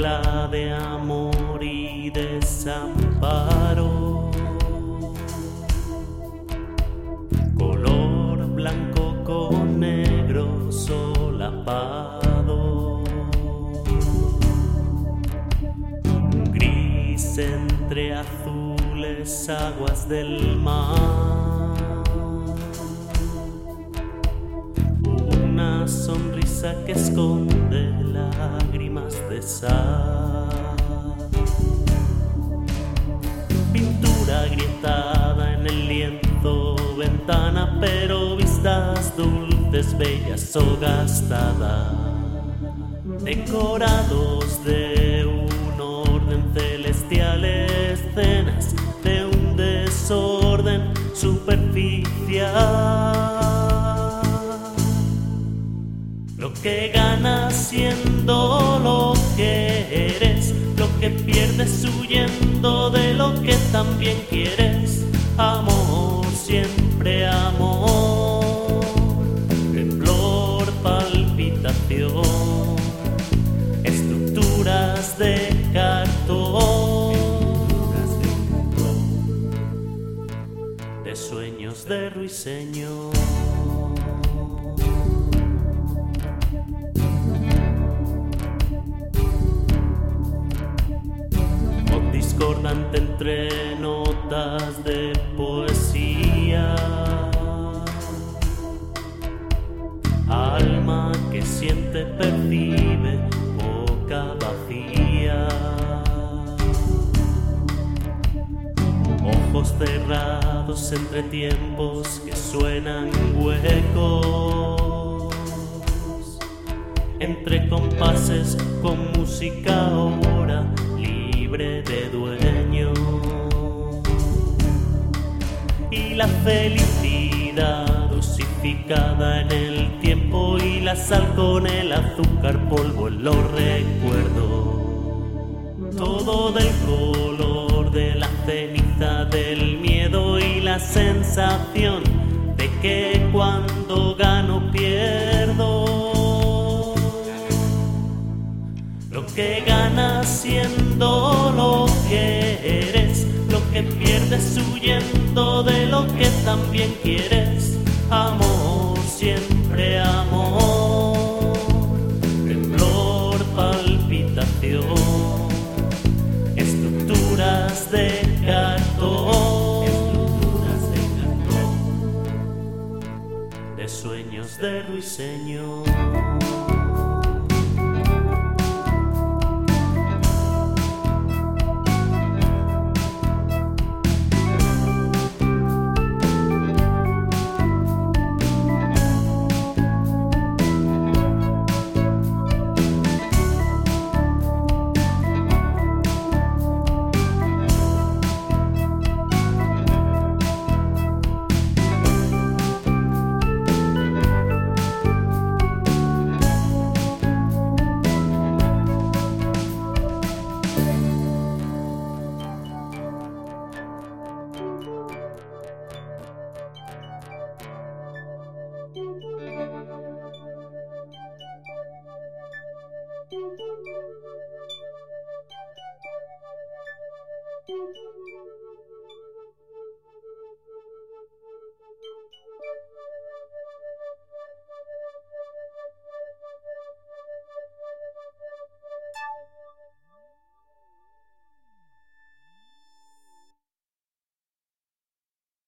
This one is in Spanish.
mezcla de amor y desamparo. Color blanco con negro solapado. Gris entre azules aguas del mar. Pintura agrietada en el lienzo, ventana, pero vistas dulces, bellas o gastadas. Decorados de un orden celestial, escenas de un desorden superficial. Lo que ganas siendo lo eres, lo que pierdes huyendo de lo que también quieres. Amor, siempre amor, temblor, palpitación, estructuras de cartón, de sueños de ruiseñor. De poesía. Alma que siente, percibe, boca vacía. Ojos cerrados entre tiempos que suenan huecos. Entre compases con música ahora de dueño y la felicidad dosificada en el tiempo y la sal con el azúcar polvo en los recuerdos. Todo del color de la ceniza del miedo y la sensación de que cuando gano pierdo. Lo que ganas siendo lo que eres, lo que pierdes huyendo de también quieres. Amor, siempre amor, temblor, palpitación, estructuras de cartón, estructuras de cartón, de sueños de ruiseñor.